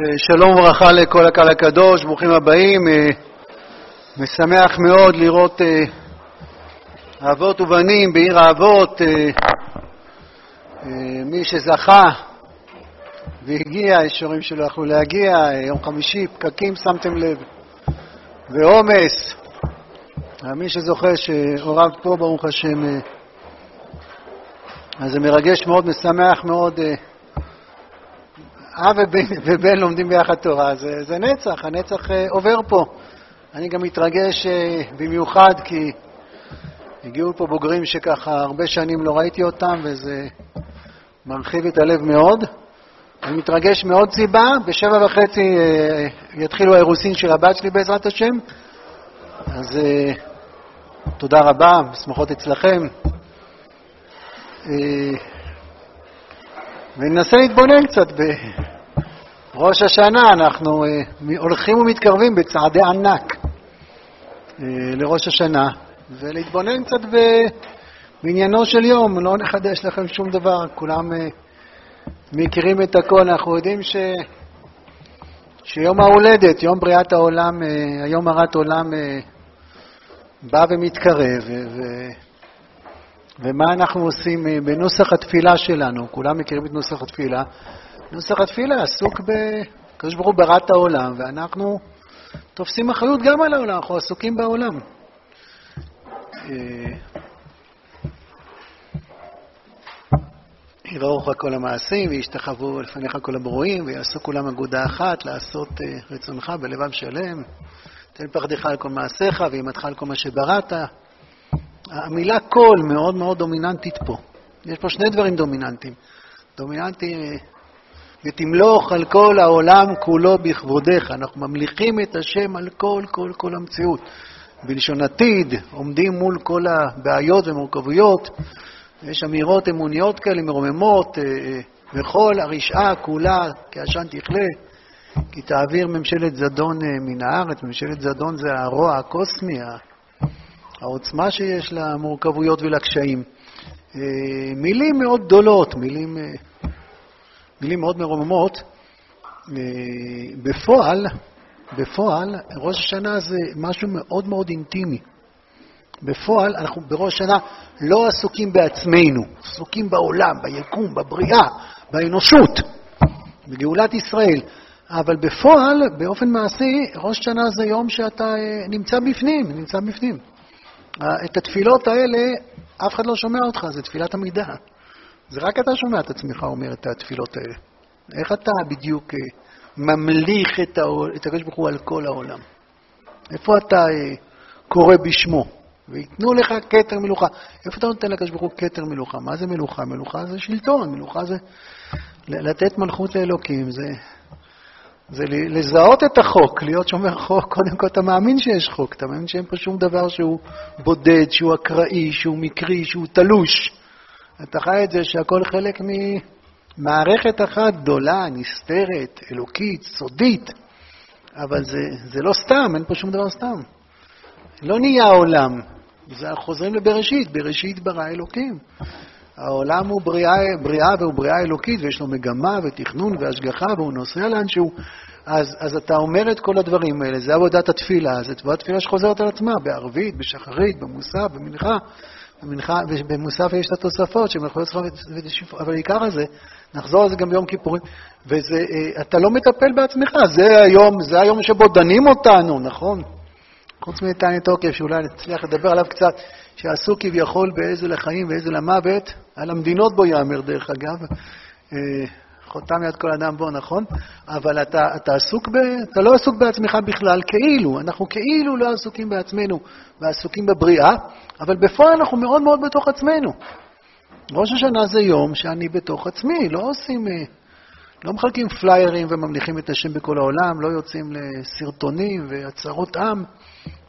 אה, שלום וברכה לכל הקהל הקדוש, ברוכים הבאים. אה, משמח מאוד לראות אה, אבות ובנים בעיר האבות, מי שזכה והגיע, יש הורים שלא יכלו להגיע, יום חמישי, פקקים, שמתם לב, ועומס. מי שזוכה שהוריו פה, ברוך השם, אז זה מרגש מאוד, משמח מאוד. אב ובן, ובן לומדים ביחד תורה, זה, זה נצח, הנצח אה, עובר פה. אני גם מתרגש אה, במיוחד כי הגיעו פה בוגרים שככה הרבה שנים לא ראיתי אותם וזה מרחיב את הלב מאוד. אני מתרגש מעוד סיבה, בשבע וחצי אה, יתחילו האירוסין של הבת שלי בעזרת השם, אז תודה רבה, שמחות אצלכם. וננסה להתבונן קצת בראש השנה, אנחנו אה, הולכים ומתקרבים בצעדי ענק אה, לראש השנה, ולהתבונן קצת בעניינו של יום, לא נחדש לכם שום דבר, כולם אה, מכירים את הכל, אנחנו יודעים ש... שיום ההולדת, יום בריאת העולם, היום הרת עולם בא ומתקרב, ו... ומה אנחנו עושים אה, בנוסח התפילה שלנו? כולם מכירים את נוסח התפילה. נוסח התפילה עסוק בקדוש ברוך הוא בראת העולם, ואנחנו תופסים אחריות גם על העולם, אנחנו עסוקים בעולם. אה, יראו לך כל המעשים, וישתחוו לפניך כל הברואים, ויעשו כולם אגודה אחת, לעשות אה, רצונך בלבב שלם. תן פחדך על כל מעשיך, ואימתך על כל מה שבראת. המילה קול מאוד מאוד דומיננטית פה. יש פה שני דברים דומיננטיים. דומיננטי, ותמלוך על כל העולם כולו בכבודך. אנחנו ממליכים את השם על כל, כל, כל המציאות. בלשון עתיד, עומדים מול כל הבעיות ומורכבויות. יש אמירות אמוניות כאלה מרוממות, אה, אה, וכל הרשעה כולה כעשן תכלה, כי תעביר ממשלת זדון אה, מן הארץ. ממשלת זדון זה הרוע הקוסמי, העוצמה שיש למורכבויות ולקשיים. אה, מילים מאוד גדולות, מילים, אה, מילים מאוד מרוממות. אה, בפועל, בפועל, ראש השנה זה משהו מאוד מאוד אינטימי. בפועל, אנחנו בראש השנה לא עסוקים בעצמנו, עסוקים בעולם, ביקום, בבריאה, באנושות, בגאולת ישראל. אבל בפועל, באופן מעשי, ראש השנה זה יום שאתה נמצא בפנים, נמצא בפנים. את התפילות האלה, אף אחד לא שומע אותך, זה תפילת עמידה. זה רק אתה שומע את עצמך אומר את התפילות האלה. איך אתה בדיוק אה, ממליך את הקדוש ברוך הוא על כל העולם? איפה אתה אה, קורא בשמו? וייתנו לך כתר מלוכה. איפה אתה נותן לקדוש ברוך הוא כתר מלוכה? מה זה מלוכה? מלוכה זה שלטון, מלוכה זה לתת מלכות לאלוקים, זה זה לזהות את החוק, להיות שומר חוק. קודם כל אתה מאמין שיש חוק, אתה מאמין שאין פה שום דבר שהוא בודד, שהוא אקראי, שהוא מקרי, שהוא תלוש. אתה חי את זה שהכל חלק ממערכת אחת גדולה, נסתרת, אלוקית, סודית, אבל זה, זה לא סתם, אין פה שום דבר סתם. לא נהיה העולם, זה חוזרים לבראשית, בראשית ברא אלוקים. העולם הוא בריאה, בריאה והוא בריאה אלוקית, ויש לו מגמה ותכנון והשגחה, והוא נוסע לאנשהו. אז, אז אתה אומר את כל הדברים האלה, זה עבודת התפילה, זה עבודת תפילה שחוזרת על עצמה, בערבית, בשחרית, במוסף, במנחה. במנחה, במוסף יש את התוספות שהן יכולות לשפר, אבל העיקר הזה, נחזור על זה גם ביום כיפורים, ואתה אה, לא מטפל בעצמך, זה היום, זה היום שבו דנים אותנו, נכון? חוץ מנתניה תוקף, שאולי נצליח לדבר עליו קצת, שעשו כביכול באיזה לחיים ואיזה למוות, על המדינות בו יאמר דרך אגב, אה, חותם יד כל אדם בו, נכון? אבל אתה, אתה עסוק ב... אתה לא עסוק בעצמך בכלל, כאילו, אנחנו כאילו לא עסוקים בעצמנו ועסוקים בבריאה, אבל בפועל אנחנו מאוד מאוד בתוך עצמנו. ראש השנה זה יום שאני בתוך עצמי, לא עושים... אה, לא מחלקים פליירים וממליכים את השם בכל העולם, לא יוצאים לסרטונים והצהרות עם.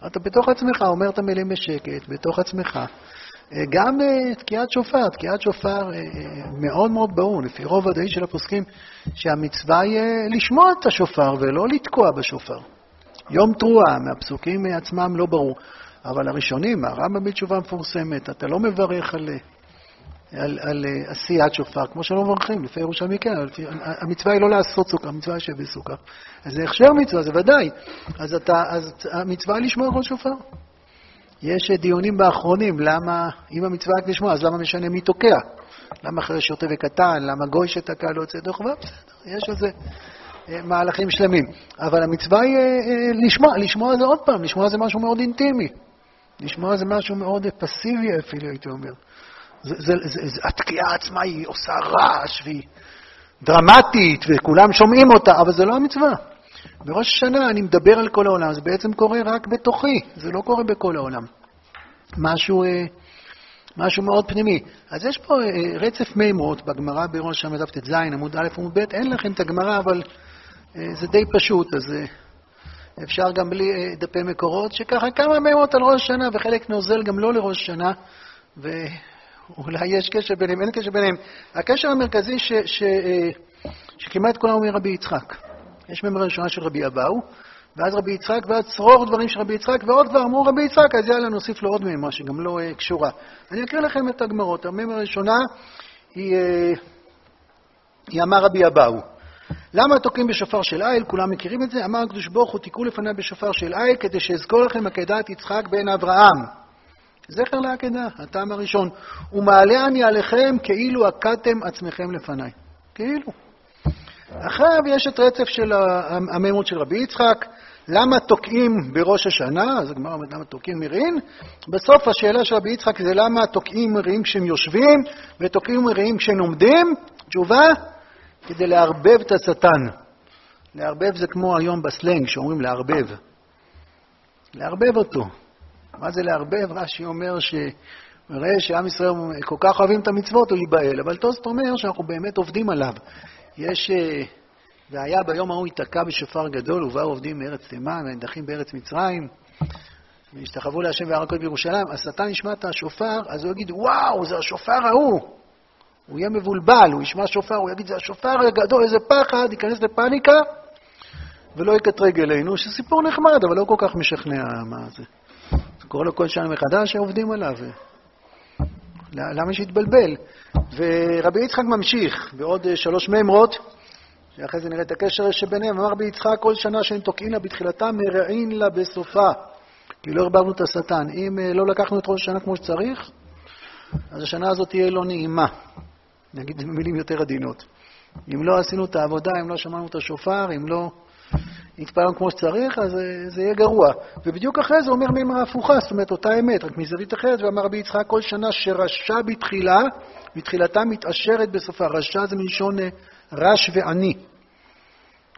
אתה בתוך עצמך אומר את המילים בשקט, בתוך עצמך. אה, גם אה, תקיעת שופר, תקיעת שופר אה, מאוד מאוד ברור, לפי רוב ודאי של הפוסקים, שהמצווה היא לשמוע את השופר ולא לתקוע בשופר. יום תרועה, מהפסוקים עצמם לא ברור, אבל הראשונים, הרמב"ם בתשובה מפורסמת, אתה לא מברך על על, על עשיית שופר, כמו שלא מברכים, לפי ירושלמי כן, לפי, המצווה היא לא לעשות סוכה, המצווה היא שווה סוכה. אז זה הכשר מצווה, זה ודאי. אז, אתה, אז המצווה היא לשמוע כל שופר. יש דיונים באחרונים, למה, אם המצווה רק לשמוע, אז למה משנה מי תוקע? למה אחרי שוטה וקטן? למה גוי שתקע לא יוצא דוח? בסדר, יש על זה אה, מהלכים שלמים. אבל המצווה היא אה, אה, לשמוע, לשמוע זה עוד פעם, לשמוע זה משהו מאוד אינטימי. לשמוע זה משהו מאוד פסיבי אפילו, הייתי אומר. זה, זה, זה, זה, התקיעה עצמה היא עושה רעש והיא דרמטית וכולם שומעים אותה, אבל זה לא המצווה. בראש השנה אני מדבר על כל העולם, זה בעצם קורה רק בתוכי, זה לא קורה בכל העולם. משהו, משהו מאוד פנימי. אז יש פה רצף מימות בגמרא בראש השנה דף ט"ז, עמוד א' עמוד ב', אין לכם את הגמרא, אבל זה די פשוט, אז אפשר גם בלי דפי מקורות, שככה כמה מימות על ראש השנה, וחלק נוזל גם לא לראש השנה, ואולי יש קשר ביניהם, אין קשר ביניהם. הקשר המרכזי ש, ש, שכמעט כולם אומרים רבי יצחק. יש מימרה ראשונה של רבי אבאו, ואז רבי יצחק, ואז צרור דברים של רבי יצחק, ועוד כבר אמרו רבי יצחק, אז יאללה, נוסיף לו עוד מימרה שגם לא uh, קשורה. אני אקריא לכם את הגמרות. המימרה הראשונה היא, uh, היא אמר רבי אבאו. למה תוקעים בשופר של איל? כולם מכירים את זה. אמר הקדוש ברוך הוא, תיקעו לפניי בשופר של איל, כדי שאזכור לכם עקדת יצחק בן אברהם. זכר לעקדה, הטעם הראשון. ומעלה אני עליכם כאילו עקדתם עצמכם לפניי. כאילו. אחריו יש את רצף של המימות של רבי יצחק, למה תוקעים בראש השנה, אז הגמרא אומרת למה תוקעים מרעים, בסוף השאלה של רבי יצחק זה למה תוקעים מרעים כשהם יושבים ותוקעים מרעים כשהם עומדים, תשובה, כדי לערבב את השטן. לערבב זה כמו היום בסלנג, שאומרים לערבב. לערבב אותו. מה זה לערבב? רש"י אומר ש... מראה שעם ישראל כל כך אוהבים את המצוות, הוא ייבהל. אבל טוסט אומר שאנחנו באמת עובדים עליו. יש... אה, והיה ביום ההוא ייתקע בשופר גדול, ובאו עובדים מארץ תימן, והנדחים בארץ מצרים, והשתחוו להשם בהר הקודש בירושלים. השטן ישמע את השופר, אז הוא יגיד, וואו, זה השופר ההוא. הוא יהיה מבולבל, הוא ישמע שופר, הוא יגיד, זה השופר הגדול, איזה פחד, ייכנס לפאניקה, ולא יקטרג אלינו, שסיפור נחמד, אבל לא כל כך משכנע מה זה. קורא לו כל שנה מחדש, שעובדים עליו. למה שיתבלבל? ורבי יצחק ממשיך בעוד שלוש מימרות, שאחרי זה נראה את הקשר שביניהם. אמר רבי יצחק, כל שנה שהן תוקעין לה בתחילתה, מרעין לה בסופה. כי לא הרברנו את השטן. אם לא לקחנו את ראש השנה כמו שצריך, אז השנה הזאת תהיה לא נעימה. נגיד במילים יותר עדינות. אם לא עשינו את העבודה, אם לא שמענו את השופר, אם לא נתפעלנו כמו שצריך, אז זה יהיה גרוע. ובדיוק אחרי זה אומר מימרה הפוכה, זאת אומרת, אותה אמת, רק מזווית אחרת, ואמר רבי יצחק, כל שנה שרשע בתחילה, בתחילתה מתעשרת בסופה. רשע זה מלשון אה, רש ועני.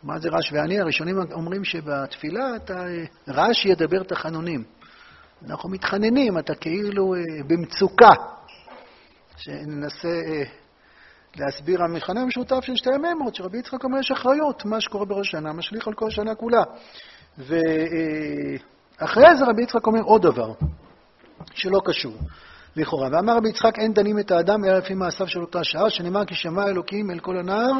מה זה רש ועני? הראשונים אומרים שבתפילה אתה אה, רש ידבר תחנונים. אנחנו מתחננים, אתה כאילו אה, במצוקה. שננסה להסביר המכנה המשותף של שתי המימות, שרבי יצחק אומר יש אחריות, מה שקורה בראש השנה משליך על כל השנה כולה. ואחרי זה רבי יצחק אומר עוד דבר, שלא קשור, לכאורה. ואמר רבי יצחק, אין דנים את האדם אלא לפי מעשיו של אותה שעה, שנאמר כי שמע אלוקים אל כל הנער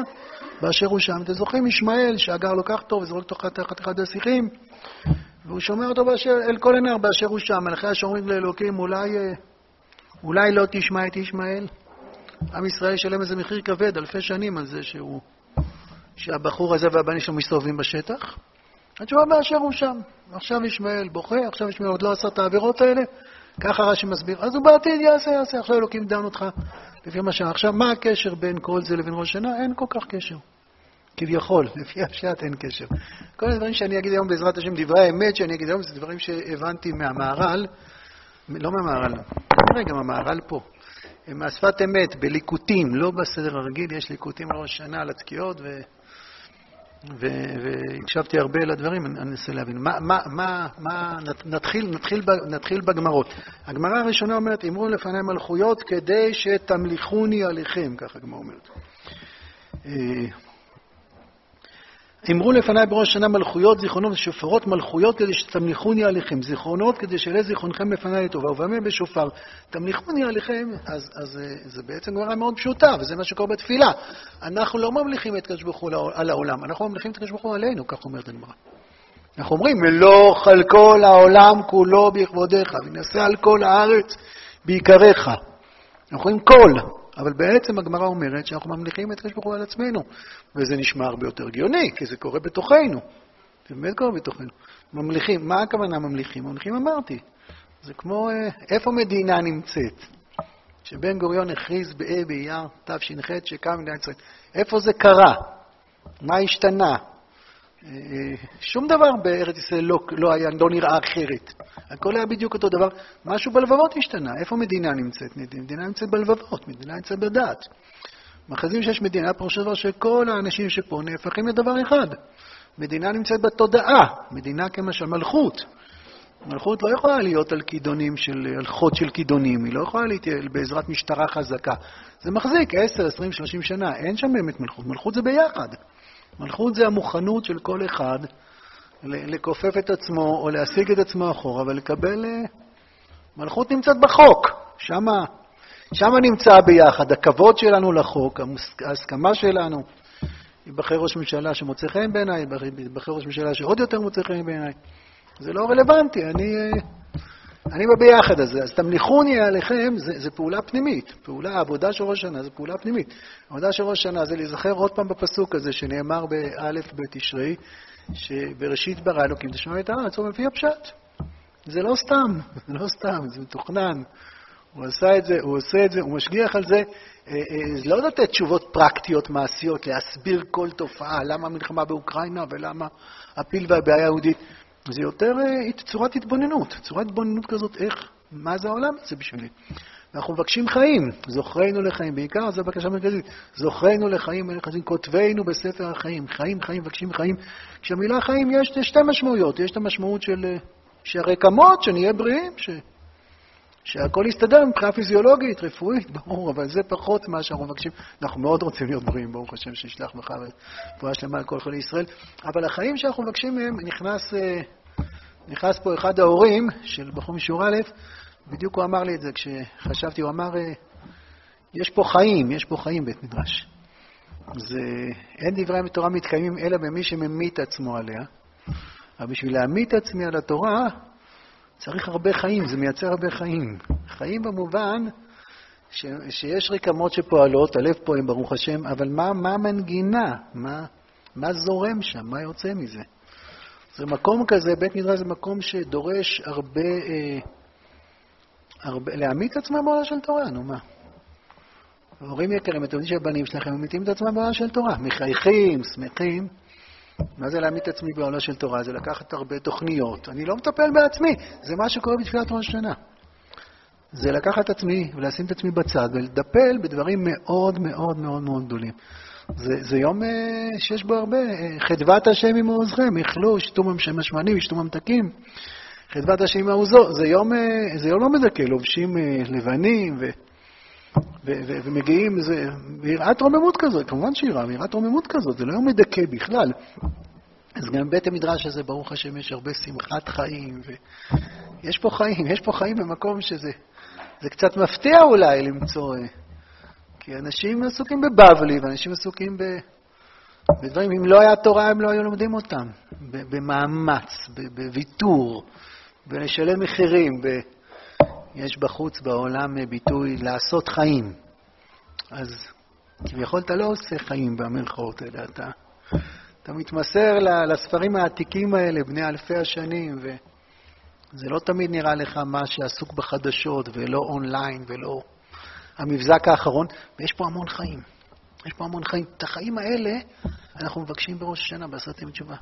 באשר הוא שם. אתם זוכרים ישמעאל, שהגר לו כך טוב וזרוק תחת תחת אחד השיחים, והוא שומע אותו באשר, אל כל הנער באשר הוא שם. מלכי השומרים לאלוקים, אולי, אה, אולי לא תשמע את ישמעאל? עם ישראל ישלם איזה מחיר כבד, אלפי שנים, על זה שהוא, שהבחור הזה והבנים שלו מסתובבים בשטח. התשובה באשר הוא שם. עכשיו ישמעאל בוכה, עכשיו ישמעאל עוד לא עשה את העבירות האלה, ככה רש"י מסביר. אז הוא בעתיד יעשה, יעשה, עכשיו אלוקים דן אותך לפי מה ש... עכשיו, מה הקשר בין כל זה לבין ראש השנה? אין כל כך קשר. כביכול, לפי הפשט אין קשר. כל הדברים שאני אגיד היום בעזרת השם, דברי האמת שאני אגיד היום, זה דברים שהבנתי מהמהר"ל, לא מהמהר"ל, רגע, מהמהר"ל פה. מהשפת אמת, בליקוטים, לא בסדר הרגיל, יש ליקוטים ראש השנה, על התקיעות, ו... והקשבתי הרבה לדברים, אני אנסה להבין. מה, מה, מה, מה נתחיל, נתחיל, נתחיל בגמרות. הגמרא הראשונה אומרת, אמרו לפני מלכויות כדי שתמליכוני עליכם, ככה הגמרא אומרת. אה, אמרו לפניי בראש השנה מלכויות, זיכרונות ושופרות, מלכויות כדי שתמליכוני עליכם, זיכרונות כדי שיעלה זיכרונכם לפניי לטובה, ובמה בשופר, תמליכוני עליכם, אז, אז זה בעצם גמרא מאוד פשוטה, וזה מה שקורה בתפילה. אנחנו לא ממליכים את הקדוש ברוך הוא על העולם, אנחנו ממליכים את הקדוש ברוך הוא עלינו, כך אומרת הגמרא. אנחנו אומרים, מלוך על כל העולם כולו בכבודיך, ונעשה על כל הארץ בעיקריך. אנחנו אומרים כל, אבל בעצם הגמרא אומרת שאנחנו ממליכים את הקדוש ברוך הוא על עצמנו, וזה נשמע הרבה יותר הגיוני, כי זה קורה בתוכנו. זה באמת קורה בתוכנו. ממליכים, מה הכוונה ממליכים? ממליכים אמרתי. זה כמו, אה, איפה מדינה נמצאת? שבן גוריון הכריז בה' באייר תש"ח שקם מדינת ישראל. איפה זה קרה? מה השתנה? אה, שום דבר בארץ ישראל לא, לא, היה, לא נראה אחרת. הכל היה בדיוק אותו דבר. משהו בלבבות השתנה. איפה מדינה נמצאת? מדינה נמצאת בלבבות, מדינה נמצאת בדעת. מכריזים שיש מדינה, פירושו דבר שכל האנשים שפה נהפכים לדבר אחד. מדינה נמצאת בתודעה, מדינה כמשל מלכות. מלכות לא יכולה להיות על כידונים של, על חוד של כידונים, היא לא יכולה להתייעל בעזרת משטרה חזקה. זה מחזיק 10, 20, 30 שנה, אין שם באמת מלכות. מלכות זה ביחד. מלכות זה המוכנות של כל אחד לכופף את עצמו או להשיג את עצמו אחורה ולקבל... אה, מלכות נמצאת בחוק, שמה, שמה נמצא ביחד הכבוד שלנו לחוק, ההסכמה שלנו. ייבחר ראש ממשלה שמוצא חן בעיניי, ייבחר ראש ממשלה שעוד יותר מוצא חן בעיניי. זה לא רלוונטי, אני, אה, אני בביחד הזה. אז תמליכוני עליכם, זה, זה פעולה פנימית. פעולה, עבודה של ראש השנה זה פעולה פנימית. עבודה של ראש השנה זה להיזכר עוד פעם בפסוק הזה שנאמר באלף בתשרי, שבראשית ברא אלוקים תשמע את הארץ, הוא מביא הפשט. זה לא סתם, זה לא סתם, זה מתוכנן. הוא עשה את זה, הוא עושה את זה, הוא משגיח על זה. אה, אה, זה לא לתת תשובות פרקטיות, מעשיות, להסביר כל תופעה, למה המלחמה באוקראינה ולמה הפיל והבעיה היהודית. זה יותר אה, צורת התבוננות, צורת התבוננות כזאת, איך, מה זה העולם? הזה בשבילי. אנחנו מבקשים חיים, זוכרנו לחיים, בעיקר זו הבקשה המרכזית, זוכרנו לחיים, כותבנו בספר החיים, חיים, חיים, מבקשים חיים. כשהמילה חיים יש שתי משמעויות, יש את המשמעות של שהרקמות, שנהיה בריאים, ש... שהכל יסתדר מבחינה פיזיולוגית, רפואית, ברור, אבל זה פחות מה שאנחנו מבקשים. אנחנו מאוד רוצים להיות בריאים, ברוך השם, שישלח בך רפואה שלמה על כל חולי ישראל. אבל החיים שאנחנו מבקשים מהם, נכנס, אה, נכנס פה אחד ההורים של בחור משיעור א', בדיוק הוא אמר לי את זה כשחשבתי, הוא אמר, אה, יש פה חיים, יש פה חיים בית מדרש. זה, אין דברי התורה מתקיימים אלא במי שממית עצמו עליה. אבל בשביל להמית עצמי על התורה, צריך הרבה חיים, זה מייצר הרבה חיים. חיים במובן ש, שיש רקמות שפועלות, הלב פועם, ברוך השם, אבל מה, מה המנגינה? מה, מה זורם שם? מה יוצא מזה? זה מקום כזה, בית מדרש זה מקום שדורש הרבה, אה, הרבה להעמיד את עצמם בעולם של תורה, נו מה. הורים יקרים, אתם יודעים שהבנים שלכם ממיתים את עצמם בעולם של תורה, מחייכים, שמחים. מה זה להעמיד את עצמי בעולה של תורה? זה לקחת הרבה תוכניות. אני לא מטפל בעצמי, זה מה שקורה בתפילת ראש השנה. זה לקחת את עצמי ולשים את עצמי בצד ולטפל בדברים מאוד מאוד מאוד מאוד גדולים. זה, זה יום uh, שיש בו הרבה, uh, חדוות השם עם מעוזכם, איכלו, שתו משמנים, שתו ממתקים. חדוות השם עם מעוזו, זה יום, uh, זה יום לא מדכא, לובשים uh, לבנים ו... ומגיעים, זה יראת רוממות כזאת, כמובן שיראה, יראת רוממות כזאת, זה לא יום מדכא בכלל. אז גם בית המדרש הזה, ברוך השם, יש הרבה שמחת חיים, ויש פה חיים, יש פה חיים במקום שזה זה קצת מפתיע אולי למצוא, אה, כי אנשים עסוקים בבבלי, ואנשים עסוקים ב... בדברים, אם לא היה תורה, הם לא היו לומדים אותם, במאמץ, בוויתור, בלשלם מחירים, ב... יש בחוץ בעולם ביטוי לעשות חיים. אז כביכול אתה לא עושה חיים במרכאות, אלא אתה, אתה מתמסר לספרים העתיקים האלה, בני אלפי השנים, וזה לא תמיד נראה לך מה שעסוק בחדשות, ולא אונליין, ולא המבזק האחרון, ויש פה המון חיים. יש פה המון חיים. את החיים האלה אנחנו מבקשים בראש השנה, בעשרת ימי תשובה.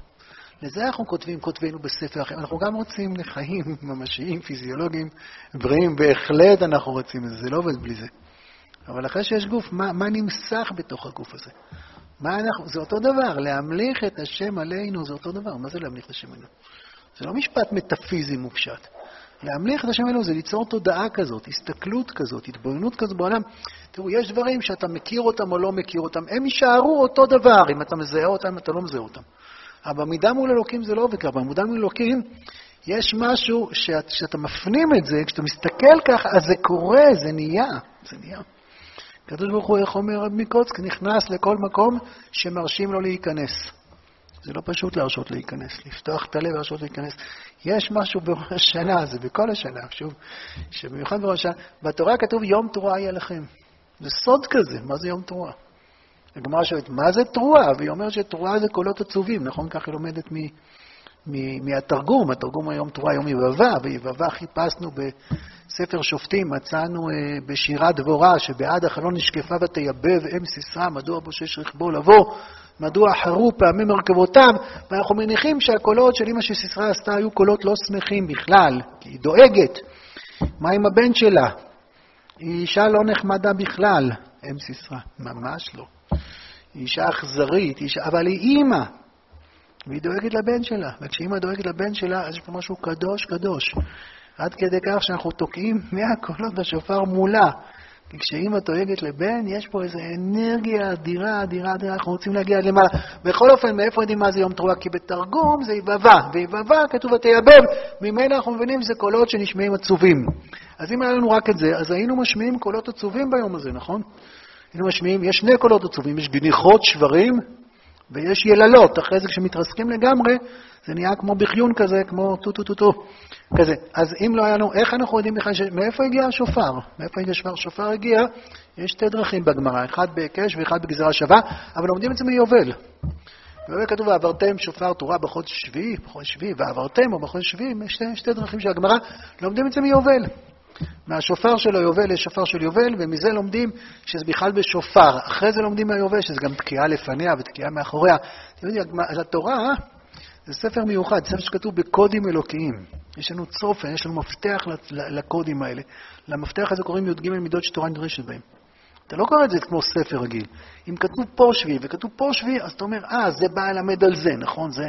לזה אנחנו כותבים, כותבינו בספר אחר. אנחנו גם רוצים לחיים ממשיים, פיזיולוגיים, בריאים, בהחלט אנחנו רוצים את זה, זה לא עובד בלי זה. אבל אחרי שיש גוף, מה, מה נמסך בתוך הגוף הזה? מה אנחנו, זה אותו דבר, להמליך את השם עלינו זה אותו דבר. מה זה להמליך את השם עלינו? זה לא משפט מטאפיזי מופשט. להמליך את השם עלינו זה ליצור תודעה כזאת, הסתכלות כזאת, התבוננות כזאת בעולם. תראו, יש דברים שאתה מכיר אותם או לא מכיר אותם, הם יישארו אותו דבר אם אתה מזהה אותם, אתה לא מזהה אותם. אבל במידה מול אלוקים זה לא עובד ככה. במידה מול אלוקים יש משהו שאת, שאתה מפנים את זה, כשאתה מסתכל ככה, אז זה קורה, זה נהיה. זה נהיה. הקדוש ברוך הוא, איך אומר רב מקוצק, נכנס לכל מקום שמרשים לו להיכנס. זה לא פשוט להרשות להיכנס, לפתוח את הלב ולהרשות להיכנס. יש משהו בראש השנה, זה בכל השנה, שוב, שבמיוחד בראש השנה, בתורה כתוב יום תורה יהיה לכם. זה סוד כזה, מה זה יום תרועה? הגמרא שואלת, מה זה תרועה? והיא אומרת שתרועה זה קולות עצובים, נכון? כך היא לומדת מ, מ, מהתרגום, התרגום היום תרועה, יום יבבה, ויבבה חיפשנו בספר שופטים, מצאנו uh, בשירת דבורה, שבעד החלון נשקפה ותייבב אם סיסרא, מדוע בושש רכבו לבוא, מדוע חרו פעמי מרכבותיו, ואנחנו מניחים שהקולות של אמא של סיסרא עשתה היו קולות לא שמחים בכלל, כי היא דואגת. מה עם הבן שלה? היא אישה לא נחמדה בכלל, אם סיסרא, ממש לא. היא אישה אכזרית, אישה... אבל היא אימא, והיא דואגת לבן שלה. וכשאימא דואגת לבן שלה, אז יש פה משהו קדוש קדוש. עד כדי כך שאנחנו תוקעים 100 קולות בשופר מולה. כי כשאימא דואגת לבן, יש פה איזו אנרגיה אדירה, אדירה, אדירה, אנחנו רוצים להגיע עד למעלה. בכל אופן, מאיפה יודעים מה זה יום תרועה? כי בתרגום זה יבבה, ויבבה כתוב ותייבב, ממילא אנחנו מבינים שזה קולות שנשמעים עצובים. אז אם היה לנו רק את זה, אז היינו משמיעים קולות עצובים ביום הזה, נכון? היינו משמיעים, יש שני קולות עצובים, יש גניחות שברים ויש יללות. אחרי זה כשמתרסקים לגמרי, זה נהיה כמו בכיון כזה, כמו טו-טו-טו-טו, כזה. אז אם לא היה לנו, איך אנחנו יודעים בכלל, ש... מאיפה הגיע השופר? מאיפה הגיע השופר? שופר הגיע, יש שתי דרכים בגמרא, אחד בהיקש ואחד בגזרה שווה, אבל לומדים את זה מיובל. ביובל כתוב, והעברתם שופר תרועה בחודש שביעי, בחודש שביעי, והעברתם או בחודש שביעי, שתי, שתי דרכים של הגמרא, לומדים את זה מיובל. מהשופר של היובל יש שופר של יובל, ומזה לומדים שזה בכלל בשופר. אחרי זה לומדים מהיובל שזה גם תקיעה לפניה ותקיעה מאחוריה. אתם יודעים, התורה זה ספר מיוחד, ספר שכתוב בקודים אלוקיים. יש לנו צופן, יש לנו מפתח לקודים האלה. למפתח הזה קוראים י"ג מידות שתורה נדרשת בהם. אתה לא קורא את זה כמו ספר רגיל. אם כתוב פה שביעי וכתוב פה שביעי, אז אתה אומר, אה, זה בא ללמד על זה, נכון? זה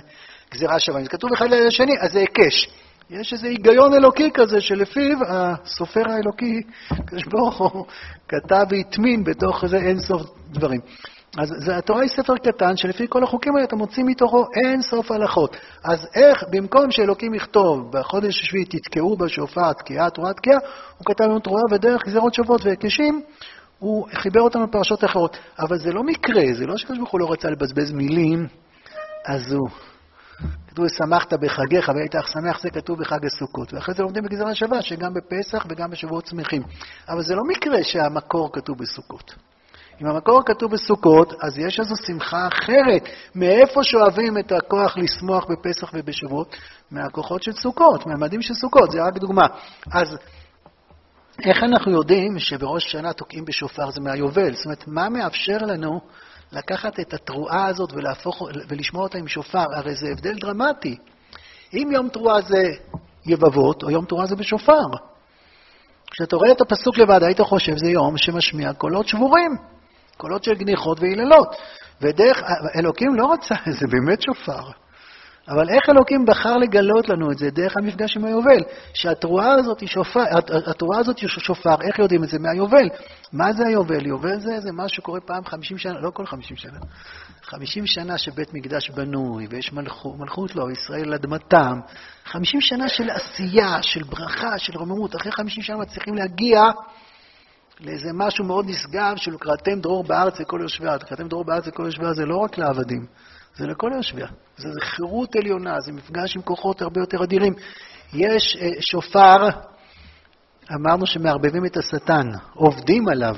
גזירה שווה. אם זה כתוב אחד ליד השני, אז זה היקש. יש איזה היגיון אלוקי כזה, שלפיו הסופר האלוקי, הקדוש ברוך הוא, כתב והטמין בתוך איזה אינסוף דברים. אז זה, התורה היא ספר קטן, שלפי כל החוקים האלה אתה מוציא מתוכו אין סוף הלכות. אז איך, במקום שאלוקים יכתוב בחודש השביעי תתקעו בשופר תקיעה, תרועה תקיעה, הוא כתב לנו תרועה ודרך גזירות שוות והיקשים, הוא חיבר אותנו לפרשות אחרות. אבל זה לא מקרה, זה לא שקדוש ברוך הוא לא רצה לבזבז מילים, אז הוא... כתוב ושמחת בחגיך והיית אך שמח, זה כתוב בחג הסוכות. ואחרי זה לומדים בגזרה שווה, שגם בפסח וגם בשבועות שמחים. אבל זה לא מקרה שהמקור כתוב בסוכות. אם המקור כתוב בסוכות, אז יש איזו שמחה אחרת. מאיפה שואבים את הכוח לשמוח בפסח ובשבועות? מהכוחות של סוכות, מהמדים של סוכות, זה רק דוגמה. אז איך אנחנו יודעים שבראש השנה תוקעים בשופר? זה מהיובל. זאת אומרת, מה מאפשר לנו לקחת את התרועה הזאת ולהפוך, ולשמוע אותה עם שופר? הרי זה הבדל דרמטי. אם יום תרועה זה יבבות, או יום תרועה זה בשופר. כשאתה רואה את הפסוק לבד, היית חושב זה יום שמשמיע קולות שבורים. קולות של גניחות והיללות. ודרך, אלוקים לא רצה, זה באמת שופר. אבל איך אלוקים בחר לגלות לנו את זה? דרך המפגש עם היובל. שהתרועה הזאת היא שופר, התרועה הזאת היא שופר, איך יודעים את זה? מהיובל. מה זה היובל? יובל זה, זה מה שקורה פעם 50 שנה, לא כל 50 שנה. 50 שנה שבית מקדש בנוי, ויש מלכות, מלכות לו, ישראל על אדמתם. 50 שנה של עשייה, של ברכה, של רוממות. אחרי 50 שנה מצליחים להגיע לאיזה משהו מאוד נשגב של קראתם דרור בארץ לכל יושביה. קראתם דרור בארץ לכל יושביה זה לא רק לעבדים, זה לכל יושביה. זה, זה חירות עליונה, זה מפגש עם כוחות הרבה יותר אדירים. יש אה, שופר, אמרנו שמערבבים את השטן, עובדים עליו.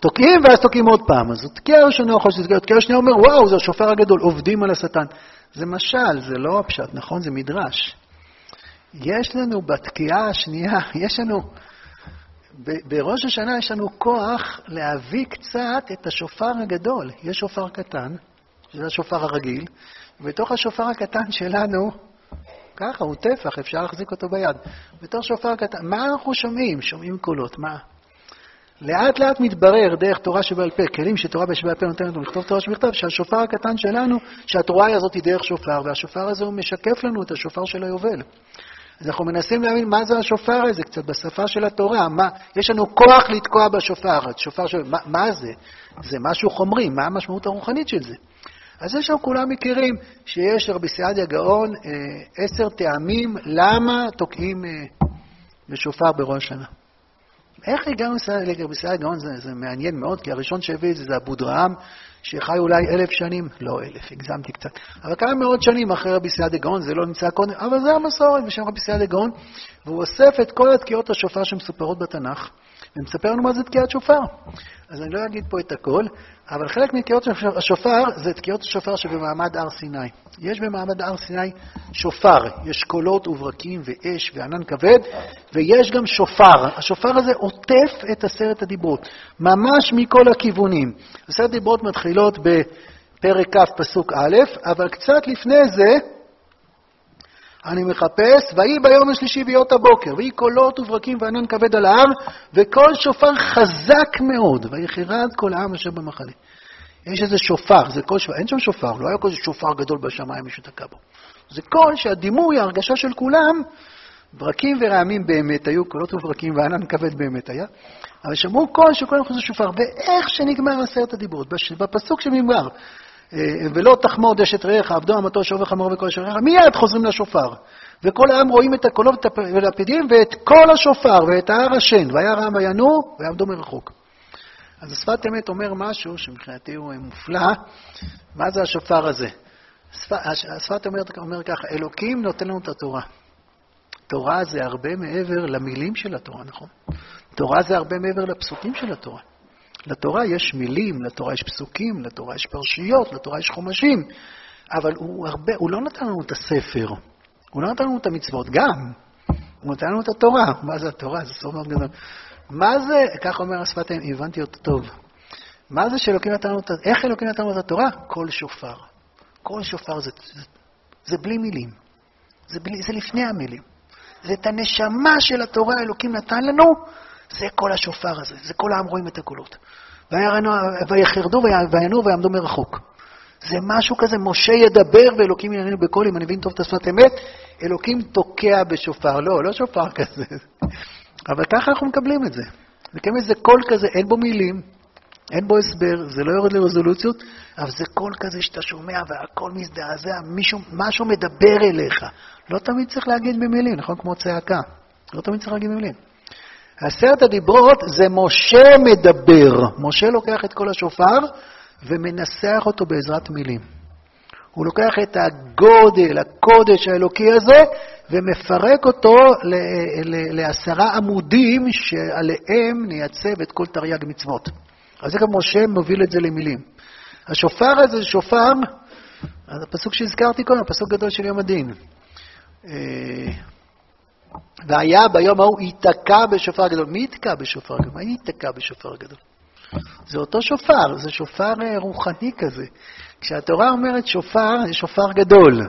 תוקעים ואז תוקעים עוד פעם. אז תקיע ראשונה, יכול להיות תקיע שנייה, אומר, וואו, זה השופר הגדול, עובדים על השטן. זה משל, זה לא הפשט, נכון? זה מדרש. יש לנו בתקיעה השנייה, יש לנו בראש השנה יש לנו כוח להביא קצת את השופר הגדול. יש שופר קטן, שזה השופר הרגיל, ובתוך השופר הקטן שלנו, ככה, הוא טפח, אפשר להחזיק אותו ביד. בתוך שופר קטן, מה אנחנו שומעים? שומעים קולות, מה? לאט לאט מתברר דרך תורה שבעל פה, כלים שתורה שבעל פה נותנת לנו לכתוב תורה שבכתב, שהשופר הקטן שלנו, שהתורה הזאת היא דרך שופר, והשופר הזה הוא משקף לנו את השופר של היובל. אז אנחנו מנסים להבין מה זה השופר הזה, קצת בשפה של התורה. מה, יש לנו כוח לתקוע בשופר. שופר של... מה, מה זה? זה משהו חומרי, מה המשמעות הרוחנית של זה? אז יש לנו כולם מכירים שיש לרבי סעדיה גאון אה, עשר טעמים למה תוקעים אה, בשופר בראש השנה. איך הגענו לרבי סעדיה גאון? זה, זה מעניין מאוד, כי הראשון שהביא את זה זה אבודרהם, שחי אולי אלף שנים, לא אלף, הגזמתי קצת, אבל כמה מאות שנים אחרי רבי סעדיה גאון, זה לא נמצא קודם, אבל זה המסורת בשם רבי סעדיה גאון, והוא אוסף את כל התקיעות השופר שמסופרות בתנ"ך, ומספר לנו מה זה תקיעת שופר. אז אני לא אגיד פה את הכל, אבל חלק מתקיעות השופר זה תקיעות השופר שבמעמד הר סיני. יש במעמד הר סיני שופר, יש קולות וברקים ואש וענן כבד, ויש גם שופר. השופר הזה עוטף את עשרת הדיברות, ממש מכל הכיוונים. עשרת הדיברות מתחילות בפרק כ', פסוק א', אבל קצת לפני זה, אני מחפש, ויהי ביום השלישי ביות הבוקר, ויהי קולות וברקים וענן כבד על ההר, וקול שופר חזק מאוד, ויחרד כל העם אשר במחנה. יש איזה שופר, זה קול שופר, אין שם שופר, לא היה כזה שופר גדול בשמיים מישהו תקע בו. זה קול שהדימוי, ההרגשה של כולם, ברקים ורעמים באמת היו, קולות וברקים וענן כבד באמת היה, אבל שמעו קול שקול חוזר שופר, ואיך שנגמר עשרת הדיברות, בפסוק שנגמר, ולא תחמוד אשת רעך, עבדו ואמתו, שורו וחמורו וכל אשר לרעך, מיד חוזרים לשופר. וכל העם רואים את הקולות ולפידים ואת כל השופר ואת ההר השן, והיה רעם וינועו ויעמדו מרחוק. אז השפת אמת אומר משהו שמבחינתי הוא מופלא, מה זה השופר הזה? השפת אמת אומר ככה, אלוקים נותן לנו את התורה. תורה זה הרבה מעבר למילים של התורה, נכון? תורה זה הרבה מעבר לפסוקים של התורה. לתורה יש מילים, לתורה יש פסוקים, לתורה יש פרשיות, לתורה יש חומשים, אבל הוא, הרבה, הוא לא נתן לנו את הספר, הוא לא נתן לנו את המצוות, גם, הוא נתן לנו את התורה. מה זה התורה? זה סוף מאוד גדול. מה זה, כך אומר השפת האם, הבנתי אותו טוב. מה זה שאלוקים נתן לנו את, איך אלוקים נתן לנו את התורה? קול שופר. קול שופר זה, זה, זה בלי מילים. זה, בלי, זה לפני המילים. זה את הנשמה של התורה אלוקים נתן לנו, זה כל השופר הזה, זה כל העם רואים את הקולות. ויחרדו וינועו ויעמדו מרחוק. זה משהו כזה, משה ידבר ואלוקים ינענו בקול, אם אני מבין טוב את השפת אמת, אלוקים תוקע בשופר. לא, לא שופר כזה. אבל ככה אנחנו מקבלים את זה. וכן זה קול כזה, אין בו מילים, אין בו הסבר, זה לא יורד לרזולוציות, אבל זה קול כזה שאתה שומע והקול מזדעזע, מישהו, משהו מדבר אליך. לא תמיד צריך להגיד במילים, נכון? כמו צעקה. לא תמיד צריך להגיד במילים. עשרת הדיברות זה משה מדבר. משה לוקח את כל השופר ומנסח אותו בעזרת מילים. הוא לוקח את הגודל, הקודש האלוקי הזה, ומפרק אותו לעשרה עמודים שעליהם נייצב את כל תרי"ג מצוות. אז זה גם משה מוביל את זה למילים. השופר הזה זה שופר, הפסוק שהזכרתי קודם, הפסוק גדול של יום הדין. והיה ביום ההוא ייתקע בשופר גדול. מי ייתקע בשופר גדול? מה ייתקע בשופר גדול? זה אותו שופר, זה שופר אה, רוחני כזה. כשהתורה אומרת שופר, זה שופר גדול.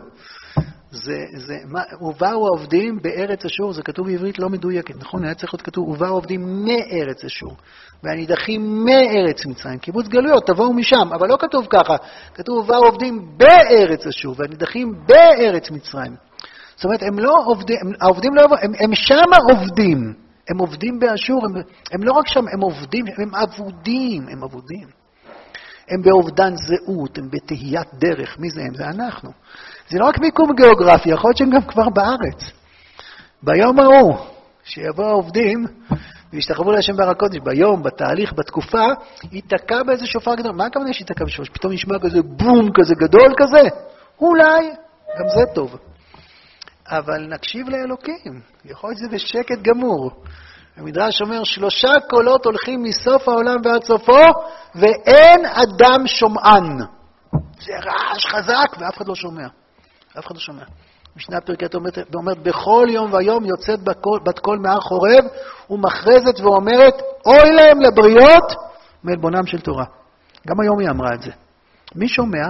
זה, זה, מה, ובאו העובדים בארץ אשור, זה כתוב בעברית לא מדויקת, נכון? היה צריך להיות כתוב, ובאו העובדים מארץ אשור, והנידחים מארץ מצרים. קיבוץ גלויות, תבואו משם, אבל לא כתוב ככה, כתוב, ובאו העובדים בארץ אשור, והנידחים בארץ מצרים. זאת אומרת, הם לא עובדים, הם, העובדים לא יבואו, הם, הם שם עובדים. הם עובדים באשור, הם, הם לא רק שם, הם עובדים, הם אבודים, הם אבודים. הם באובדן זהות, הם בתהיית דרך. מי זה הם? זה אנחנו. זה לא רק מיקום גיאוגרפי, יכול להיות שהם גם כבר בארץ. ביום ההוא, שיבואו העובדים וישתחוו להשם בהר הקודש, ביום, בתהליך, בתקופה, ייתקע באיזה שופר גדול. מה הכוונה שייתקע בשופר? פתאום נשמע כזה בום כזה גדול כזה? אולי, גם זה טוב. אבל נקשיב לאלוקים. יכול להיות שזה בשקט גמור. המדרש אומר, שלושה קולות הולכים מסוף העולם ועד סופו, ואין אדם שומען. זה רעש חזק, ואף אחד לא שומע. אף אחד לא שומע. משנה פרקת אומרת, אומרת, בכל יום ויום יוצאת בת קול מהר חורב, ומכרזת ואומרת, אוי להם לבריות מעלבונם של תורה. גם היום היא אמרה את זה. מי שומע?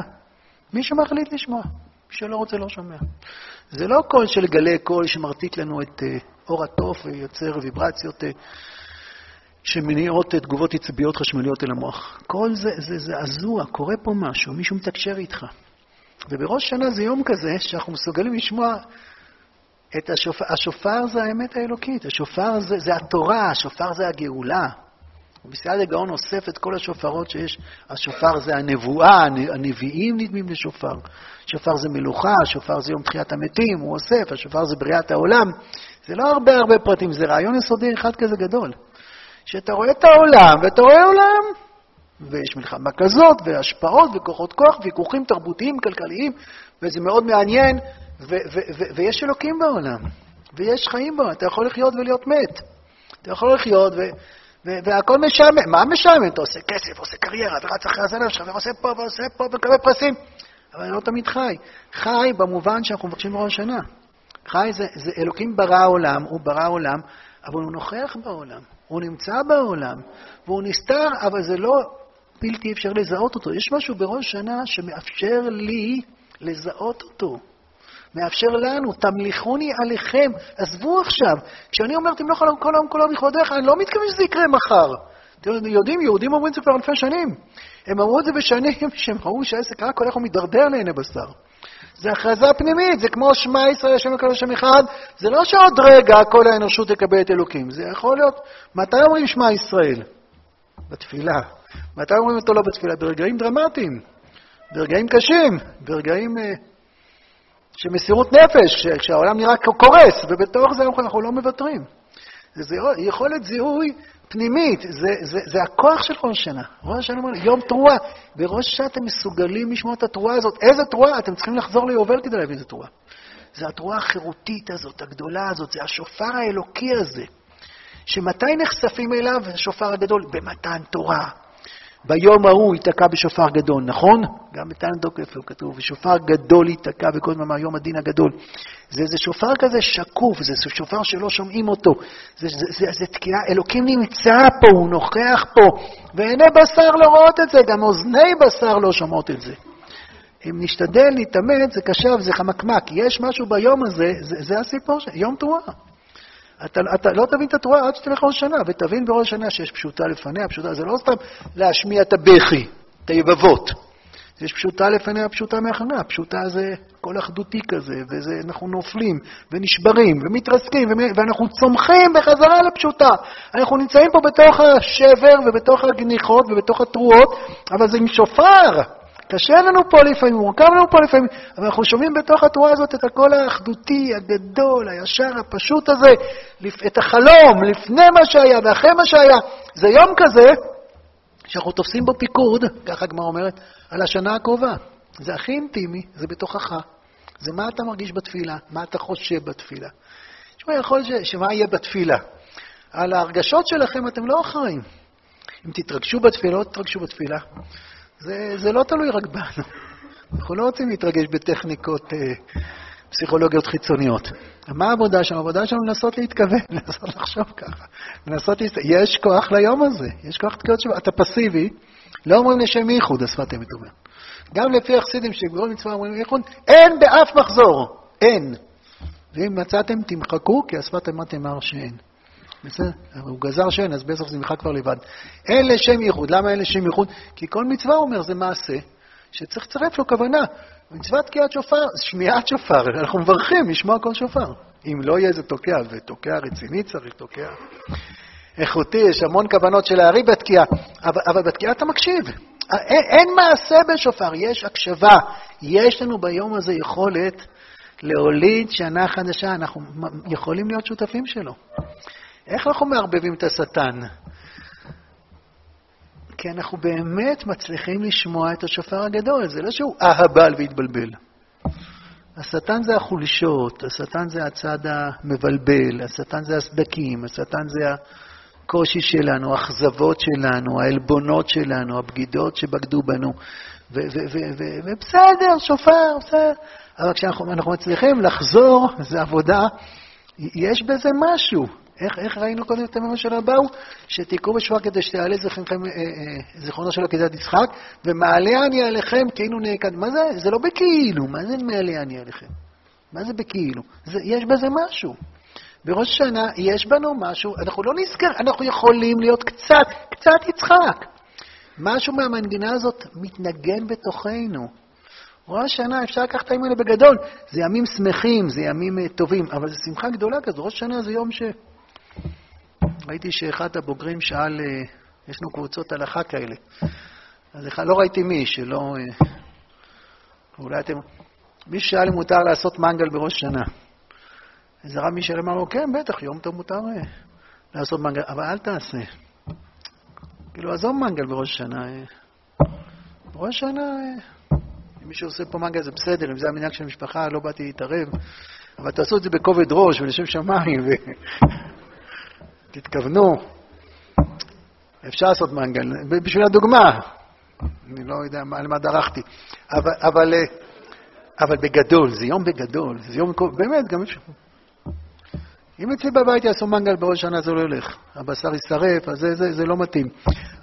מי שמחליט לשמוע. שלא רוצה לא שומע. זה לא קול של גלי קול שמרטיט לנו את uh, אור התוף ויוצר ויברציות uh, שמניעות uh, תגובות עצביות חשמליות אל המוח. כל זה, זה זעזוע, קורה פה משהו, מישהו מתקשר איתך. ובראש שנה זה יום כזה שאנחנו מסוגלים לשמוע את השופר, השופר זה האמת האלוקית, השופר זה, זה התורה, השופר זה הגאולה. ובסייעד הגאון אוסף את כל השופרות שיש. השופר זה הנבואה, הנביאים נדמים לשופר. שופר זה מלוכה, שופר זה יום תחיית המתים, הוא אוסף, השופר זה בריאת העולם. זה לא הרבה הרבה פרטים, זה רעיון יסודי אחד כזה גדול. שאתה רואה את העולם, ואתה רואה עולם, ויש מלחמה כזאת, והשפעות, וכוחות כוח, ויכוחים תרבותיים, כלכליים, וזה מאוד מעניין, ויש אלוקים בעולם, ויש חיים בעולם, אתה יכול לחיות ולהיות מת. אתה יכול לחיות, והכל משעמם. מה משעמם? אתה עושה כסף, עושה קריירה, ורץ אחרי הזנב שלך, ועושה פה ועושה פה, ומקבל פרסים. אבל לא תמיד חי. חי במובן שאנחנו מבקשים בראש השנה. חי זה, זה אלוקים ברא עולם, הוא ברא עולם, אבל הוא נוכח בעולם, הוא נמצא בעולם, והוא נסתר, אבל זה לא בלתי אפשר לזהות אותו. יש משהו בראש שנה שמאפשר לי לזהות אותו. מאפשר לנו, תמליכוני עליכם. עזבו עכשיו, כשאני אומר תמלוך עליו כל העם כולו בכבודיך, אני לא מתכוון שזה יקרה מחר. אתם יודעים, יהודים אומרים את זה כבר אלפי שנים. הם אמרו את זה בשנים שהם ראו שהעסק רק הולך ומתדרדר לעיני בשר. זה הכרזה פנימית, זה כמו שמע ישראל, השם יקבל השם אחד, זה לא שעוד רגע כל האנושות תקבל את אלוקים, זה יכול להיות, מתי אומרים שמע ישראל? בתפילה. מתי אומרים אותו לא בתפילה? ברגעים דרמטיים, ברגעים קשים, ברגעים uh, של מסירות נפש, כשהעולם נראה קורס, ובתוך זה אנחנו לא מוותרים. זה יכולת זיהוי פנימית, זה, זה, זה הכוח של ראש השנה. ראש השנה אומר, יום תרועה. בראש השנה אתם מסוגלים לשמוע את התרועה הזאת. איזה תרועה? אתם צריכים לחזור ליובל כדי להבין את התרועה. זה התרועה החירותית הזאת, הגדולה הזאת, זה השופר האלוקי הזה. שמתי נחשפים אליו השופר הגדול? במתן תורה. ביום ההוא ייתקע בשופר גדול, נכון? גם בתנדוק איפה כתוב, ושופר גדול ייתקע בכל זמן יום הדין הגדול. זה איזה שופר כזה שקוף, זה שופר שלא שומעים אותו. זה, זה, זה, זה תקיעה, אלוקים נמצא פה, הוא נוכח פה, ועיני בשר לא רואות את זה, גם אוזני בשר לא שומעות את זה. אם נשתדל להתאמץ, זה קשה וזה חמקמק. יש משהו ביום הזה, זה, זה הסיפור, יום תרועה. אתה, אתה לא תבין את התרועה עד שתלך ראש שנה, ותבין בראש שנה שיש פשוטה לפניה, פשוטה, זה לא סתם להשמיע את הבכי, את היבבות. יש פשוטה לפניה, פשוטה מאחריה. פשוטה זה כל אחדותי כזה, ואנחנו נופלים, ונשברים, ומתרסקים, ואנחנו צומחים בחזרה לפשוטה. אנחנו נמצאים פה בתוך השבר, ובתוך הגניחות, ובתוך התרועות, אבל זה עם שופר. קשה לנו פה לפעמים, מורכב לנו פה לפעמים, אבל אנחנו שומעים בתוך התורה הזאת את הקול האחדותי, הגדול, הישר, הפשוט הזה, את החלום, לפני מה שהיה ואחרי מה שהיה. זה יום כזה שאנחנו תופסים בו פיקוד, ככה הגמרא אומרת, על השנה הקרובה. זה הכי אינטימי, זה בתוכך. זה מה אתה מרגיש בתפילה, מה אתה חושב בתפילה. תשמע, יכול להיות שמה יהיה בתפילה. על ההרגשות שלכם אתם לא אחראים. אם תתרגשו בתפילה, לא תתרגשו בתפילה. זה, זה לא תלוי רק בנו. אנחנו לא רוצים להתרגש בטכניקות אה, פסיכולוגיות חיצוניות. מה העבודה שלנו? העבודה שלנו לנסות להתכוון, לנסות לחשוב ככה. לנסות להסת... יש כוח ליום הזה, יש כוח תקיעות שבא. אתה פסיבי, לא אומרים לשם ייחוד, השפת אמת אומר. גם לפי החסידים שגבולות מצווה אומרים ייחוד, אין באף מחזור, אין. ואם מצאתם, תמחקו, כי השפת אמת אמר שאין. בסדר? הוא גזר שאין, אז בסוף זה נמחק כבר לבד. אין לשם ייחוד. למה אין לשם ייחוד? כי כל מצווה, אומר, זה מעשה שצריך לצרף לו כוונה. מצוות תקיעת שופר, שמיעת שופר, אנחנו מברכים לשמוע כל שופר. אם לא יהיה איזה תוקע, ותוקע רציני צריך, תוקע איכותי, יש המון כוונות של להריב בתקיעה, אבל, אבל בתקיעה אתה מקשיב. אין, אין מעשה בשופר, יש הקשבה. יש לנו ביום הזה יכולת להוליד שנה חדשה, אנחנו יכולים להיות שותפים שלו. איך אנחנו מערבבים את השטן? כי אנחנו באמת מצליחים לשמוע את השופר הגדול, זה לא שהוא אהבל והתבלבל. השטן זה החולשות, השטן זה הצד המבלבל, השטן זה הסדקים, השטן זה הקושי שלנו, האכזבות שלנו, העלבונות שלנו, הבגידות שבגדו בנו. ובסדר, שופר, בסדר. אבל כשאנחנו מצליחים לחזור, זו עבודה, יש בזה משהו. איך, איך ראינו קודם את המאמר של רבאו? שתיקחו בשבוע כדי שתעלה זכרכם, אה, אה, זיכרונו של עקדת יצחק, ומעלה אני עליכם כאילו נעקד. מה זה? זה לא בכאילו. מה זה מעלה אני עליכם? מה זה בכאילו? זה, יש בזה משהו. בראש השנה יש בנו משהו, אנחנו לא נזכר, אנחנו יכולים להיות קצת, קצת יצחק. משהו מהמנגינה הזאת מתנגן בתוכנו. ראש השנה, אפשר לקחת את הימים האלה בגדול. זה ימים שמחים, זה ימים אה, טובים, אבל זו שמחה גדולה כזו. ראש השנה זה יום ש... ראיתי שאחד הבוגרים שאל, אה, יש לנו קבוצות הלכה כאלה. אז לא ראיתי מי, שלא... אה, אולי אתם... מי שאל אם מותר לעשות מנגל בראש שנה. איזה רב מישל אמר לו, כן, בטח, יום טוב מותר אה, לעשות מנגל, אבל אל תעשה. כאילו, עזוב מנגל בראש שנה. בראש שנה, אם מישהו עושה פה מנגל זה בסדר, אם זה המנהג של המשפחה, לא באתי להתערב, אבל תעשו את זה בכובד ראש ולשם שמיים. ו... תתכוונו. אפשר לעשות מנגל, בשביל הדוגמה. אני לא יודע על מה דרכתי. אבל, אבל, אה, אבל בגדול, זה יום בגדול, זה יום, באמת, גם אפשר. אם אצלי בבית יעשו מנגל בראש שנה זה לא הולך. הבשר יישרף, אז זה, זה, זה לא מתאים.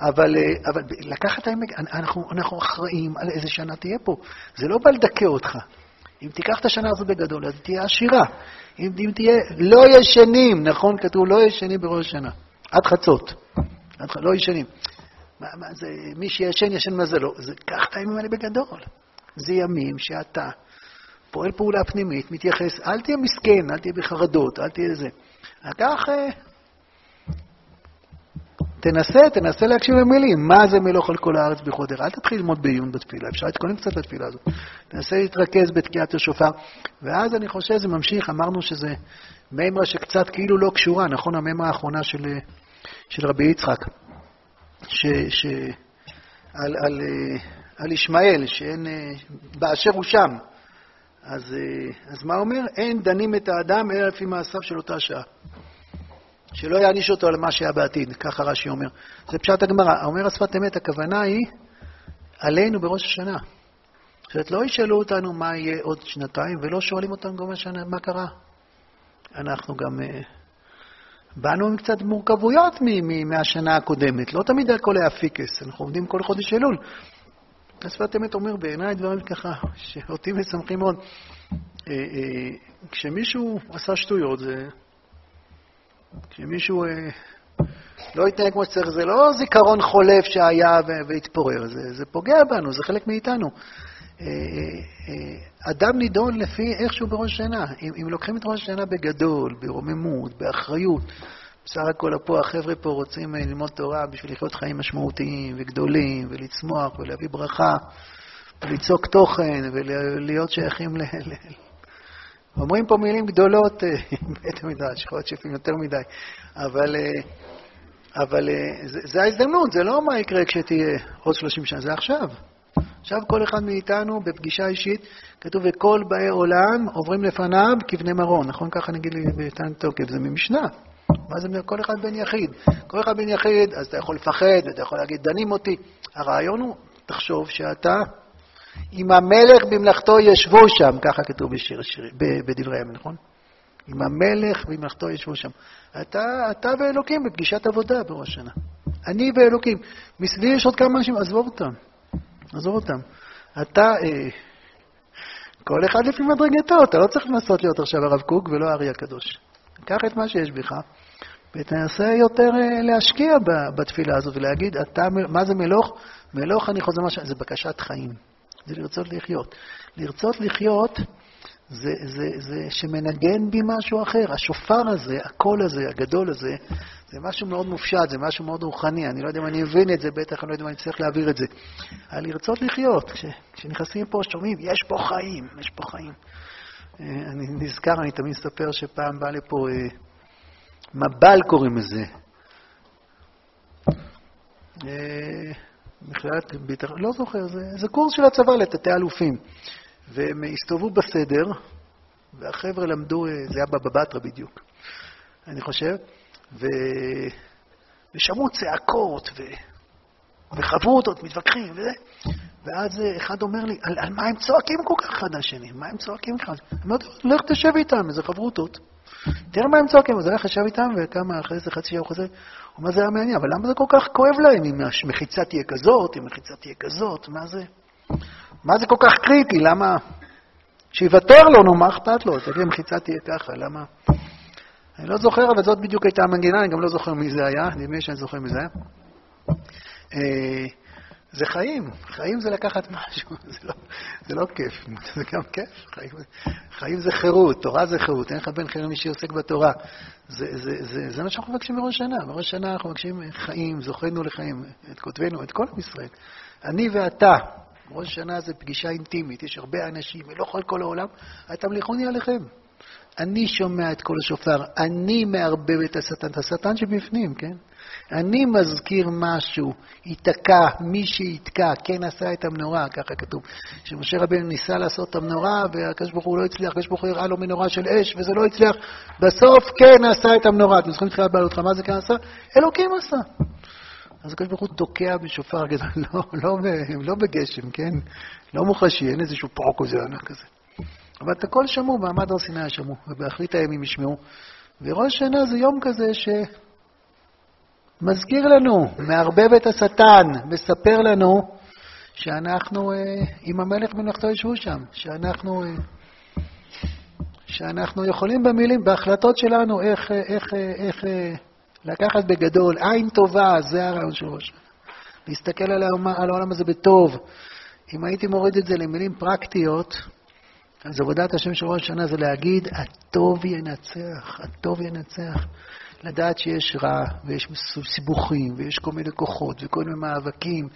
אבל, אה, אבל לקחת אנחנו, אנחנו אחראים על איזה שנה תהיה פה. זה לא בא לדכא אותך. אם תיקח את השנה הזו בגדול, אז תהיה עשירה. אם, אם תהיה לא ישנים, נכון? כתוב לא ישנים בראש השנה. עד חצות. עד, לא ישנים. מה, מה זה, מי שישן, ישן מזלו. זה, קח את הימים האלה בגדול. זה ימים שאתה פועל פעולה פנימית, מתייחס, אל תהיה מסכן, אל תהיה בחרדות, אל תהיה זה. לקח... אה, תנסה, תנסה להקשיב למילים. מה זה מלוך על כל הארץ בחודר? אל תתחיל ללמוד בעיון בתפילה, אפשר להתכונן קצת לתפילה הזאת. תנסה להתרכז בתקיעת השופר, ואז אני חושב שזה ממשיך, אמרנו שזה מימרה שקצת כאילו לא קשורה, נכון? המימרה האחרונה של, של רבי יצחק, ש, ש, על, על, על ישמעאל, שאין, באשר הוא שם. אז, אז מה אומר? אין דנים את האדם אלא לפי מעשיו של אותה שעה. שלא יעניש אותו על מה שהיה בעתיד, ככה רש"י אומר. זה פשט הגמרא. אומר השפת אמת, הכוונה היא עלינו בראש השנה. זאת אומרת, לא ישאלו אותנו מה יהיה עוד שנתיים, ולא שואלים אותנו גם השנה מה קרה. אנחנו גם uh, באנו עם קצת מורכבויות מהשנה הקודמת. לא תמיד הכל היה פיקס, אנחנו עובדים כל חודש אלול. השפת אמת אומר בעיניי דברים ככה, שאותי משמחים מאוד. Uh, uh, כשמישהו עשה שטויות, זה... כשמישהו אה, לא יתנהג כמו שצריך, זה לא זיכרון חולף שהיה והתפורר, זה, זה פוגע בנו, זה חלק מאיתנו. אה, אה, אדם נידון לפי איך שהוא בראש השנה. אם, אם לוקחים את ראש השנה בגדול, ברוממות, באחריות, בסך הכל פה, החבר'ה פה רוצים ללמוד תורה בשביל לחיות חיים משמעותיים וגדולים ולצמוח ולהביא ברכה וליצוק תוכן ולהיות שייכים ל... אומרים פה מילים גדולות, אה, בית המדרש, יכול להיות שלפעמים יותר מדי, אבל, אה, אבל אה, זה, זה ההזדמנות, זה לא מה יקרה כשתהיה עוד 30 שנה, זה עכשיו. עכשיו כל אחד מאיתנו בפגישה אישית, כתוב, וכל באי עולם עוברים לפניו כבני מרון, נכון? ככה נגיד לי בתן תוקף, זה ממשנה. מה זה כל אחד בן יחיד? כל אחד בן יחיד, אז אתה יכול לפחד, אתה יכול להגיד, דנים אותי. הרעיון הוא, תחשוב שאתה עם המלך במלאכתו ישבו שם, ככה כתוב בשיר, שיר, בדברי הימים, נכון? עם המלך במלאכתו ישבו שם. אתה, אתה ואלוקים בפגישת עבודה בראש השנה. אני ואלוקים. מסביבי יש עוד כמה אנשים, עזוב אותם. עזוב אותם. אתה, אה, כל אחד לפי מדרגתו, אתה לא צריך לנסות להיות עכשיו הרב קוק ולא הארי הקדוש. קח את מה שיש בך ותנסה יותר אה, להשקיע בתפילה הזו ולהגיד, אתה, מה זה מלוך? מלוך, אני חוזר, זה בקשת חיים. זה לרצות לחיות. לרצות לחיות זה, זה, זה שמנגן בי משהו אחר. השופר הזה, הקול הזה, הגדול הזה, זה משהו מאוד מופשט, זה משהו מאוד רוחני. אני לא יודע אם אני מבין את זה, בטח אני לא יודע אם אני צריך להעביר את זה. על לרצות לחיות. כש, כשנכנסים פה, שומעים, יש פה חיים, יש פה חיים. אה, אני נזכר, אני תמיד מספר שפעם בא לפה אה, מב"ל קוראים לזה. אה, מכללת ביטחון, לא זוכר, זה, זה קורס של הצבא לתתי אלופים. והם הסתובבו בסדר, והחבר'ה למדו, זה היה בבא בתרא בדיוק, אני חושב, ו... ושמעו צעקות, ו... וחוו אותו, מתווכחים וזה. ואז אחד אומר לי, על, על מה הם צועקים כל כך אחד לשני? מה הם צועקים אחד? אני אומר, לך תשב איתם, איזה חברותות. תראה מה הם צועקים. אז הלך, ישב איתם, וכמה אחרי איזה חצי שעה הוא חוזר, הוא אומר, זה היה מעניין, אבל למה זה כל כך כואב להם אם המחיצה תהיה כזאת, אם המחיצה תהיה כזאת, מה זה? מה זה כל כך קריטי? למה... שיוותר לו, נו, מה אכפת לו? תגיד, המחיצה תהיה ככה, למה? אני לא זוכר, אבל זאת בדיוק הייתה המנגינה, אני גם לא זוכר מי זה היה, נדמה לי שאני זוכר מי זה היה. זה חיים, חיים זה לקחת משהו, זה לא, זה לא כיף, זה גם כיף, חיים, חיים זה חירות, תורה זה חירות, אין לך בן חיים מי שעוסק בתורה. זה, זה, זה, זה מה שאנחנו מבקשים בראש השנה, בראש השנה אנחנו מבקשים חיים, זוכנו לחיים, את כותבנו, את כל עם ישראל. אני ואתה, ראש השנה זה פגישה אינטימית, יש הרבה אנשים, ולא כל כל העולם, התמליכוני עליכם. אני שומע את כל השופר, אני מערבב את השטן, את השטן שבפנים, כן? אני מזכיר משהו, ייתקע, מי שיתקע, כן עשה את המנורה, ככה כתוב. שמשה רבנו ניסה לעשות את המנורה, והקדוש ברוך הוא לא הצליח, הקדוש ברוך הוא הראה לו מנורה של אש, וזה לא הצליח. בסוף כן עשה את המנורה. אתם זוכרים תחילת בעלותך, מה זה כן עשה? אלוקים עשה. אז הקדוש ברוך הוא תוקע בשופר כזה, לא, לא, לא בגשם, כן? לא מוחשי, אין איזשהו פרוק כזה ענק כזה. אבל את הכל שמעו, מעמד הר סיני שמעו, ובאחרית הימים ישמעו. וראש שנה זה יום כזה שמזכיר לנו, מערבב את השטן, מספר לנו שאנחנו אה, עם המלך מלאכתו ישבו שם, שאנחנו, אה, שאנחנו יכולים במילים, בהחלטות שלנו, איך, איך, איך אה, לקחת בגדול, עין טובה, זה הרעיון של ראש. להסתכל על העולם הזה בטוב. אם הייתי מוריד את זה למילים פרקטיות, אז עבודת השם של ראש השנה זה להגיד, הטוב ינצח, הטוב ינצח. לדעת שיש רע, ויש סיבוכים, ויש כל מיני כוחות, וכל מיני מאבקים,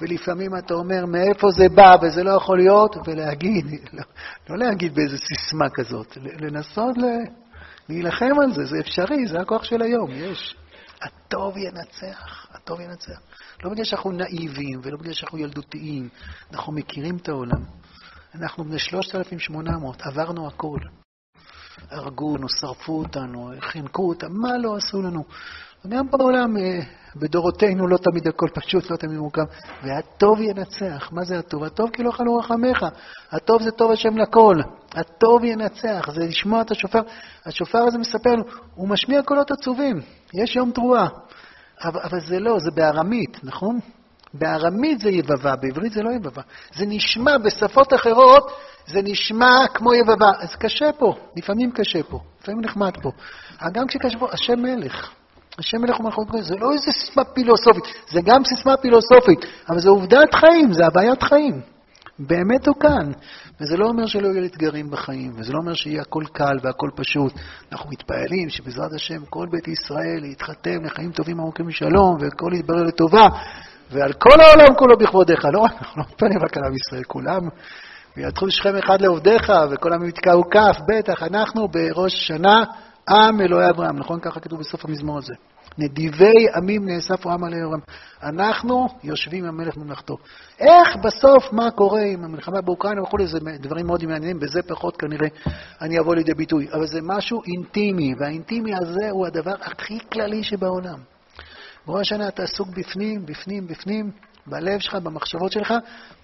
ולפעמים אתה אומר, מאיפה זה בא וזה לא יכול להיות, ולהגיד, לא, לא להגיד באיזו סיסמה כזאת, לנסות ל... להילחם על זה, זה אפשרי, זה הכוח של היום, יש. הטוב ינצח, הטוב ינצח. לא בגלל שאנחנו נאיבים ולא בגלל שאנחנו ילדותיים, אנחנו מכירים את העולם. אנחנו בני 3,800, עברנו הכל. הרגו אותנו, שרפו אותנו, חינקו אותנו, מה לא עשו לנו? גם בעולם, אה, בדורותינו לא תמיד הכל פשוט, לא תמיד מורכב. והטוב ינצח. מה זה הטוב? הטוב כי לא חלו רחמך. הטוב זה טוב השם לכל. הטוב ינצח, זה לשמוע את השופר. השופר הזה מספר לנו, הוא משמיע קולות עצובים. יש יום תרועה. אבל, אבל זה לא, זה בארמית, נכון? בארמית זה יבבה, בעברית זה לא יבבה. זה נשמע בשפות אחרות, זה נשמע כמו יבבה. אז קשה פה, לפעמים קשה פה, לפעמים נחמד פה. גם כשקשה פה, השם מלך. השם מלך ומלכות קודש, זה לא איזה סיסמה פילוסופית, זה גם סיסמה פילוסופית, אבל זה עובדת חיים, זה הוויית חיים. באמת הוא כאן. וזה לא אומר שלא יהיו אתגרים בחיים, וזה לא אומר שיהיה הכל קל והכל פשוט. אנחנו מתפעלים שבעזרת השם כל בית ישראל יתחתם לחיים טובים ארוכים משלום, והכל יתברר לטובה, ועל כל העולם כולו בכבודיך. לא, אנחנו לא מתפעלים רק על עם ישראל, כולם. ויתחו שכם אחד לעובדיך, וכל העמים יתקעו כף, בטח, אנחנו בראש השנה עם אלוהי אברהם, נכון? ככה כתוב בסוף המזמור הזה. נדיבי עמים נאספו עם עלי אברהם. אנחנו יושבים עם המלך ממלכתו. איך בסוף, מה קורה עם המלחמה באוקראינה וכולי, זה דברים מאוד מעניינים, בזה פחות כנראה אני אבוא לידי ביטוי. אבל זה משהו אינטימי, והאינטימי הזה הוא הדבר הכי כללי שבעולם. בראש השנה אתה עסוק בפנים, בפנים, בפנים, בלב שלך, במחשבות שלך,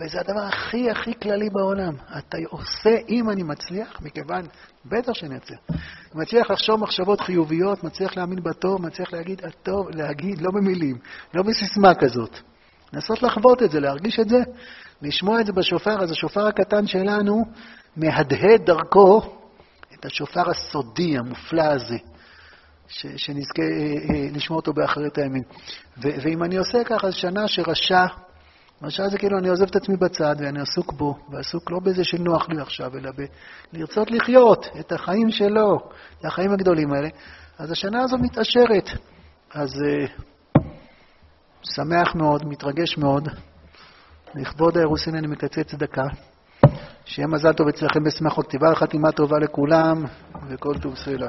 וזה הדבר הכי הכי כללי בעולם. אתה עושה אם אני מצליח, מכיוון, בטח שאני אצליח. מצליח לחשוב מחשבות חיוביות, מצליח להאמין בטוב, מצליח להגיד הטוב, להגיד, לא במילים, לא בסיסמה כזאת. לנסות לחוות את זה, להרגיש את זה, לשמוע את זה בשופר, אז השופר הקטן שלנו מהדהד דרכו את השופר הסודי, המופלא הזה. ש, שנזכה אה, אה, לשמוע אותו באחרית הימים. ו, ואם אני עושה ככה, אז שנה שרשע, רשע זה כאילו אני עוזב את עצמי בצד ואני עסוק בו, ועסוק לא בזה שנוח לי עכשיו, אלא בלרצות לחיות את החיים שלו, את החיים הגדולים האלה, אז השנה הזו מתעשרת. אז אה, שמח מאוד, מתרגש מאוד. לכבוד האירוסין אני מקצץ דקה. שיהיה מזל טוב אצלכם בשמחות. כתיבה וחתימה טובה לכולם, וכל טוב סלע.